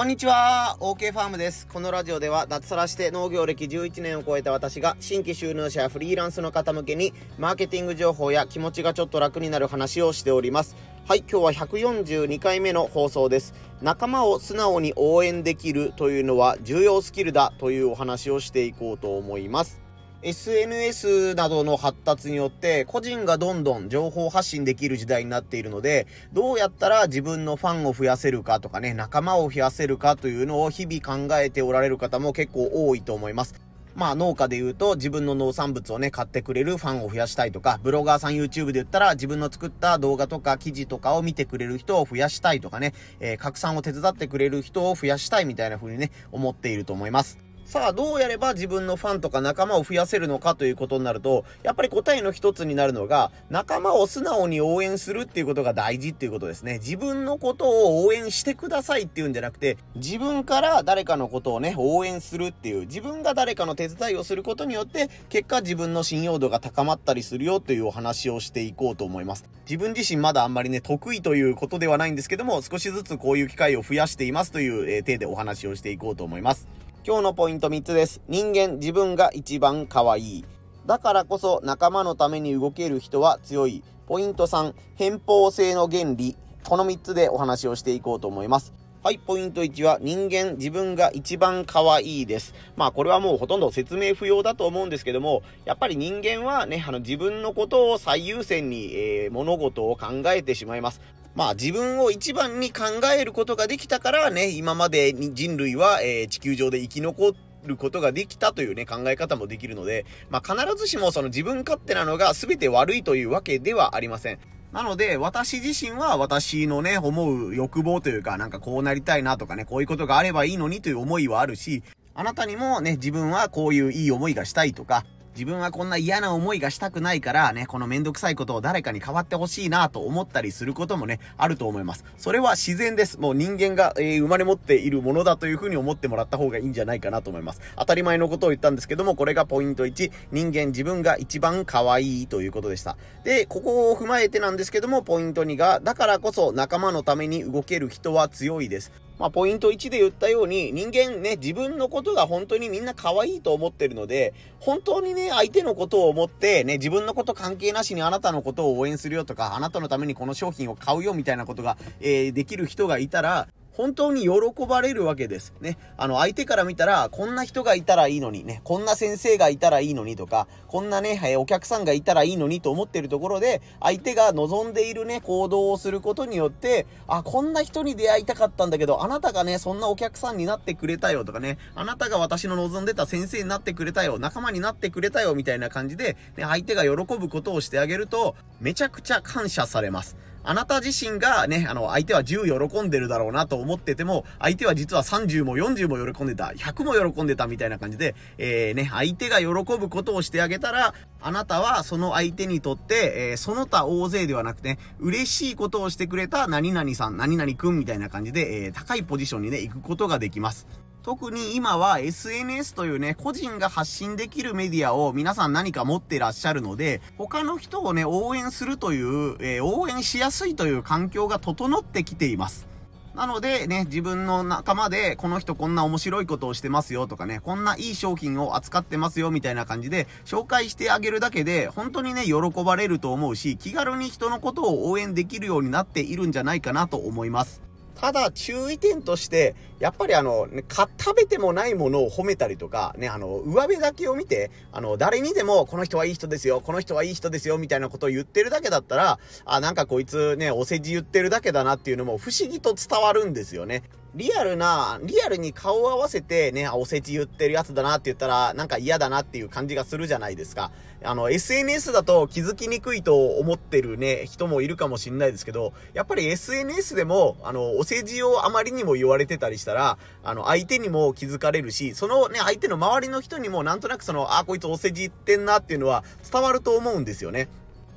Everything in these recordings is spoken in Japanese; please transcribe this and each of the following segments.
こんにちは。OK ファームです。このラジオでは脱サラして農業歴11年を超えた私が新規収入者やフリーランスの方向けにマーケティング情報や気持ちがちょっと楽になる話をしております。はい今日は142回目の放送です。仲間を素直に応援できるというのは重要スキルだというお話をしていこうと思います。SNS などの発達によって個人がどんどん情報発信できる時代になっているので、どうやったら自分のファンを増やせるかとかね、仲間を増やせるかというのを日々考えておられる方も結構多いと思います。まあ農家で言うと自分の農産物をね、買ってくれるファンを増やしたいとか、ブロガーさん YouTube で言ったら自分の作った動画とか記事とかを見てくれる人を増やしたいとかね、えー、拡散を手伝ってくれる人を増やしたいみたいな風にね、思っていると思います。さあ、どうやれば自分のファンとか仲間を増やせるのかということになると、やっぱり答えの一つになるのが、仲間を素直に応援するっていうことが大事っていうことですね。自分のことを応援してくださいっていうんじゃなくて、自分から誰かのことをね、応援するっていう、自分が誰かの手伝いをすることによって、結果自分の信用度が高まったりするよというお話をしていこうと思います。自分自身まだあんまりね、得意ということではないんですけども、少しずつこういう機会を増やしていますという、えー、手でお話をしていこうと思います。今日のポイント3つです。人間自分が一番可愛い。だからこそ仲間のために動ける人は強い。ポイント3、偏方性の原理。この3つでお話をしていこうと思います。はい、ポイント1は人間自分が一番可愛いです。まあこれはもうほとんど説明不要だと思うんですけども、やっぱり人間はね、あの自分のことを最優先に、えー、物事を考えてしまいます。まあ自分を一番に考えることができたからね、今までに人類は、えー、地球上で生き残ることができたというね、考え方もできるので、まあ必ずしもその自分勝手なのが全て悪いというわけではありません。なので、私自身は私のね、思う欲望というか、なんかこうなりたいなとかね、こういうことがあればいいのにという思いはあるし、あなたにもね、自分はこういういい思いがしたいとか、自分はこんな嫌な思いがしたくないからね、このめんどくさいことを誰かに変わってほしいなと思ったりすることもね、あると思います。それは自然です。もう人間が、えー、生まれ持っているものだというふうに思ってもらった方がいいんじゃないかなと思います。当たり前のことを言ったんですけども、これがポイント1、人間自分が一番可愛いということでした。で、ここを踏まえてなんですけども、ポイント2が、だからこそ仲間のために動ける人は強いです。まあ、ポイント1で言ったように、人間ね、自分のことが本当にみんな可愛いと思ってるので、本当にね、相手のことを思って、ね、自分のこと関係なしにあなたのことを応援するよとか、あなたのためにこの商品を買うよみたいなことが、えー、できる人がいたら、本当に喜ばれるわけです。ね。あの、相手から見たら、こんな人がいたらいいのにね、こんな先生がいたらいいのにとか、こんなね、えお客さんがいたらいいのにと思ってるところで、相手が望んでいるね、行動をすることによって、あ、こんな人に出会いたかったんだけど、あなたがね、そんなお客さんになってくれたよとかね、あなたが私の望んでた先生になってくれたよ、仲間になってくれたよ、みたいな感じで、ね、相手が喜ぶことをしてあげると、めちゃくちゃ感謝されます。あなた自身がね、あの、相手は10喜んでるだろうなと思ってても、相手は実は30も40も喜んでた、100も喜んでたみたいな感じで、えー、ね、相手が喜ぶことをしてあげたら、あなたはその相手にとって、えー、その他大勢ではなくて、嬉しいことをしてくれた何々さん、何々くんみたいな感じで、えー、高いポジションにね、行くことができます。特に今は SNS というね、個人が発信できるメディアを皆さん何か持ってらっしゃるので、他の人をね、応援するという、えー、応援しやすいという環境が整ってきています。なのでね、自分の仲間で、この人こんな面白いことをしてますよとかね、こんないい商品を扱ってますよみたいな感じで、紹介してあげるだけで、本当にね、喜ばれると思うし、気軽に人のことを応援できるようになっているんじゃないかなと思います。ただ注意点として、やっぱりあの、か、食べてもないものを褒めたりとか、ね、あの、上辺だけを見て、あの、誰にでも、この人はいい人ですよ、この人はいい人ですよ、みたいなことを言ってるだけだったら、あ、なんかこいつね、お世辞言ってるだけだなっていうのも不思議と伝わるんですよね。リアルな、リアルに顔を合わせてね、おせち言ってるやつだなって言ったら、なんか嫌だなっていう感じがするじゃないですか。あの、SNS だと気づきにくいと思ってるね、人もいるかもしんないですけど、やっぱり SNS でも、あの、お世辞をあまりにも言われてたりしたら、あの、相手にも気づかれるし、そのね、相手の周りの人にもなんとなくその、あ、こいつお世辞言ってんなっていうのは伝わると思うんですよね。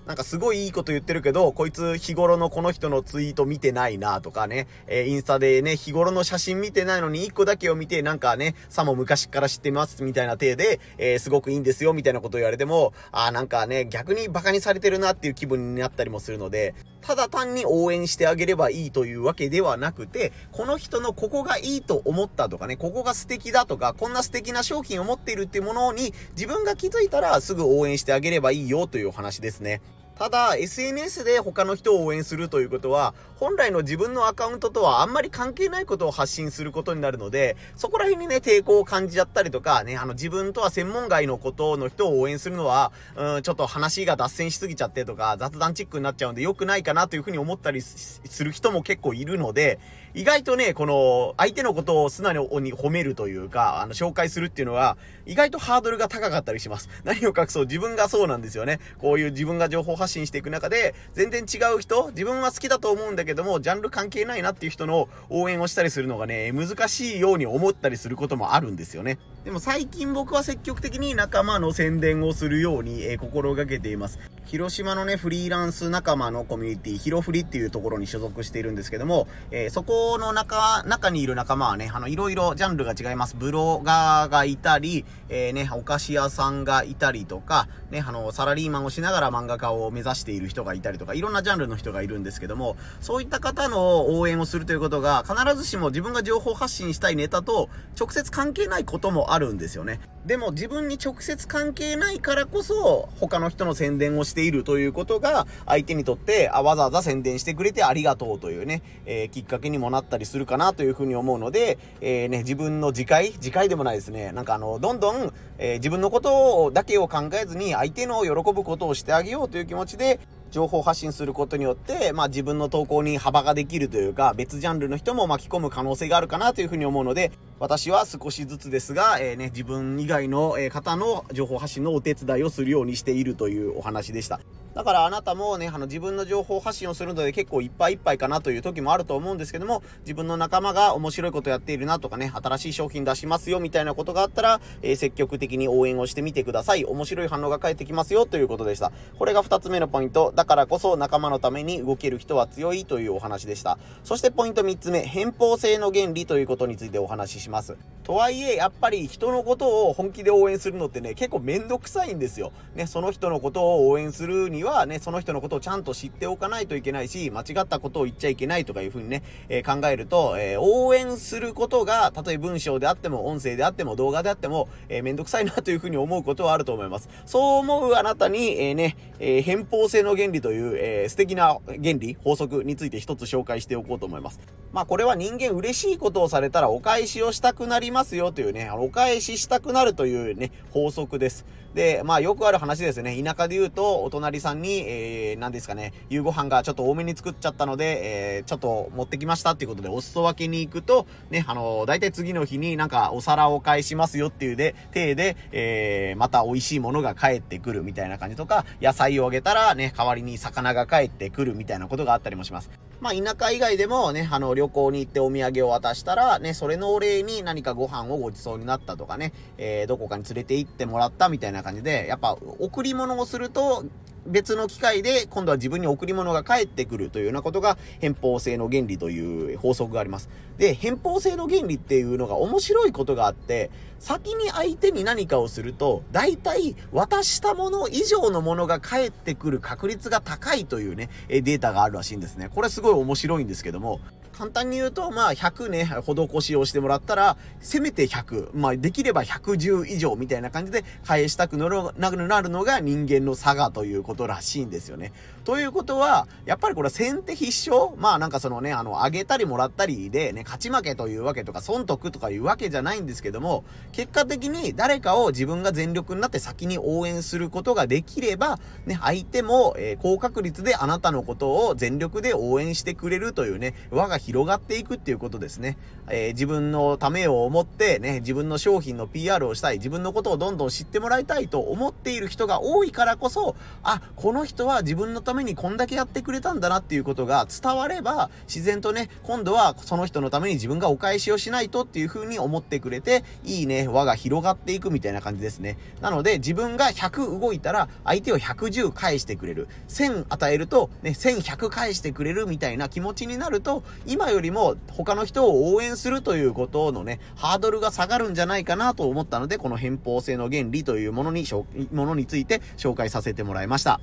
なんかすごいいいこと言ってるけど、こいつ日頃のこの人のツイート見てないなとかね、えー、インスタでね、日頃の写真見てないのに1個だけを見て、なんかね、さも昔から知ってますみたいな体で、えー、すごくいいんですよみたいなこと言われても、あーなんかね、逆に馬鹿にされてるなっていう気分になったりもするので、ただ単に応援してあげればいいというわけではなくて、この人のここがいいと思ったとかね、ここが素敵だとか、こんな素敵な商品を持っているっていうものに自分が気づいたらすぐ応援してあげればいいよというお話ですね。ただ、SNS で他の人を応援するということは、本来の自分のアカウントとはあんまり関係ないことを発信することになるので、そこら辺にね、抵抗を感じちゃったりとか、ね、あの、自分とは専門外のことの人を応援するのは、うん、ちょっと話が脱線しすぎちゃってとか、雑談チックになっちゃうんで良くないかなというふうに思ったりする人も結構いるので、意外とね、この、相手のことを素直に褒めるというか、あの、紹介するっていうのは、意外とハードルが高かったりします。何を隠そう、自分がそうなんですよね。こういう自分が情報発信していく中で、全然違う人、自分は好きだと思うんだけども、ジャンル関係ないなっていう人の応援をしたりするのがね、難しいように思ったりすることもあるんですよね。でも最近僕は積極的に仲間の宣伝をするように、えー、心がけています。広島のね、フリーランス仲間のコミュニティ、ヒロフリっていうところに所属しているんですけども、えー、そこの中、中にいる仲間はね、あの、いろいろジャンルが違います。ブロガーがいたり、えー、ね、お菓子屋さんがいたりとか、ね、あの、サラリーマンをしながら漫画家を目指している人がいたりとか、いろんなジャンルの人がいるんですけども、そういった方の応援をするということが、必ずしも自分が情報発信したいネタと直接関係ないこともあるんですよね。でも自分に直接関係ないからこそ、他の人の宣伝をしているということが、相手にとって、あ、わざわざ宣伝してくれてありがとうというね、えー、きっかけにもなったりするかなというふうに思うので、えー、ね、自分の自戒自戒でもないですね。なんかあの、どんどん、えー、自分のことだけを考えずに、相手の喜ぶことをしてあげようという気持ちで、情報発信することによって、まあ自分の投稿に幅ができるというか、別ジャンルの人も巻き込む可能性があるかなというふうに思うので、私は少しずつですが、えー、ね、自分以外の方の情報発信のお手伝いをするようにしているというお話でした。だからあなたもね、あの自分の情報発信をするので結構いっぱいいっぱいかなという時もあると思うんですけども、自分の仲間が面白いことやっているなとかね、新しい商品出しますよみたいなことがあったら、えー、積極的に応援をしてみてください。面白い反応が返ってきますよということでした。これが二つ目のポイント。だからこそ仲間のために動ける人は強いというお話でした。そしてポイント三つ目、偏方性の原理ということについてお話しします。とはいえ、やっぱり人のことを本気で応援するのってね、結構めんどくさいんですよ。ね、その人のことを応援するにはね、その人のことをちゃんと知っておかないといけないし、間違ったことを言っちゃいけないとかいうふうにね、えー、考えると、えー、応援することが、たとえ文章であっても、音声であっても、動画であっても、えー、めんどくさいなというふうに思うことはあると思います。そう思うあなたに、えー、ね、えー、偏方性の原理という、えー、素敵な原理、法則について一つ紹介しておこうと思います。まあ、これは人間嬉しいことをされたらお返しをしたくなりますよというね、お返ししたくなるというね、法則です。で、まあよくある話ですね。田舎で言うと、お隣さんに、えー、何ですかね、夕ご飯がちょっと多めに作っちゃったので、えー、ちょっと持ってきましたっていうことで、お裾分けに行くと、ね、あのー、大体次の日になんかお皿を返しますよっていうで、手で、えー、また美味しいものが返ってくるみたいな感じとか、野菜をあげたらね、代わりに魚が返ってくるみたいなことがあったりもします。まあ田舎以外でもね、あの旅行に行ってお土産を渡したら、ね、それのお礼に何かご飯をごちそうになったとかね、えー、どこかに連れて行ってもらったみたいな感じで、やっぱ贈り物をすると、別の機会で今度は自分に贈り物が返ってくるというようなことが偏方性の原理という法則があります。で、偏方性の原理っていうのが面白いことがあって、先に相手に何かをすると、大体渡したもの以上のものが返ってくる確率が高いというね、データがあるらしいんですね。これすごい面白いんですけども、簡単に言うと、まあ、100ね、施しをしてもらったら、せめて100、まあ、できれば110以上みたいな感じで返したくなるのが人間の差がということらしいんですよね。ということは、やっぱりこれ先手必勝？まあなんかそのね、あの、あげたりもらったりでね、勝ち負けというわけとか、損得とかいうわけじゃないんですけども、結果的に誰かを自分が全力になって先に応援することができれば、ね、相手も、えー、高確率であなたのことを全力で応援してくれるというね、輪が広がっていくっていうことですね。えー、自分のためを思ってね、自分の商品の PR をしたい、自分のことをどんどん知ってもらいたいと思っている人が多いからこそ、あ、この人は自分のためためにこんだけやってくれたんだなっていうことが伝われば、自然とね、今度はその人のために自分がお返しをしないとっていう風に思ってくれて、いいね、輪が広がっていくみたいな感じですね。なので、自分が100動いたら、相手を110返してくれる。1000与えると、ね、1100返してくれるみたいな気持ちになると、今よりも他の人を応援するということのね、ハードルが下がるんじゃないかなと思ったので、この偏方性の原理というものに、ものについて紹介させてもらいました。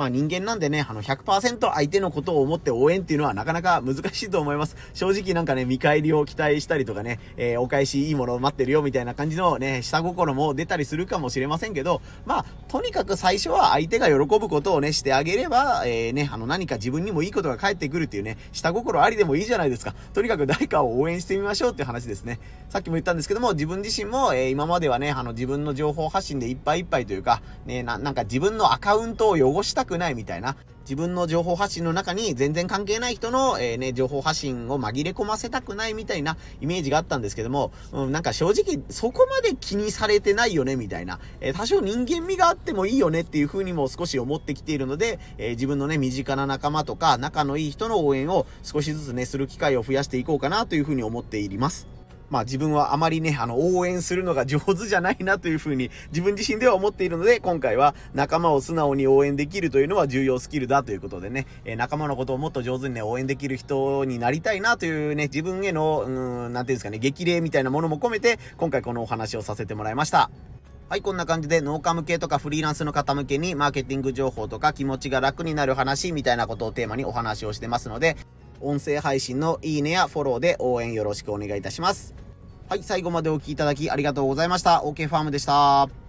まあ人間なんでね、あの100%相手のことを思って応援っていうのはなかなか難しいと思います。正直なんかね、見返りを期待したりとかね、えー、お返しいいものを待ってるよみたいな感じのね、下心も出たりするかもしれませんけど、まあ、とにかく最初は相手が喜ぶことをね、してあげれば、えー、ね、あの何か自分にもいいことが返ってくるっていうね、下心ありでもいいじゃないですか。とにかく誰かを応援してみましょうっていう話ですね。さっきも言ったんですけども、自分自身も、えー、今まではね、あの自分の情報発信でいっぱいいっぱいというか、ね、な、んか自分のアカウントを汚したくないみたいな、自分の情報発信の中に全然関係ない人の、えー、ね、情報発信を紛れ込ませたくないみたいなイメージがあったんですけども、うん、なんか正直そこまで気にされてないよね、みたいな。えー、多少人間味があってもいいよねっていう風にも少し思ってきているので、えー、自分のね、身近な仲間とか仲のいい人の応援を少しずつね、する機会を増やしていこうかなという風に思っています。まあ自分はあまりね、あの、応援するのが上手じゃないなというふうに自分自身では思っているので、今回は仲間を素直に応援できるというのは重要スキルだということでね、えー、仲間のことをもっと上手にね、応援できる人になりたいなというね、自分への、うん、なんていうんですかね、激励みたいなものも込めて、今回このお話をさせてもらいました。はい、こんな感じで農家向けとかフリーランスの方向けにマーケティング情報とか気持ちが楽になる話みたいなことをテーマにお話をしてますので、音声配信のいいねやフォローで応援よろしくお願いいたします。はい、最後までお聴きいただきありがとうございました。OK ファームでした。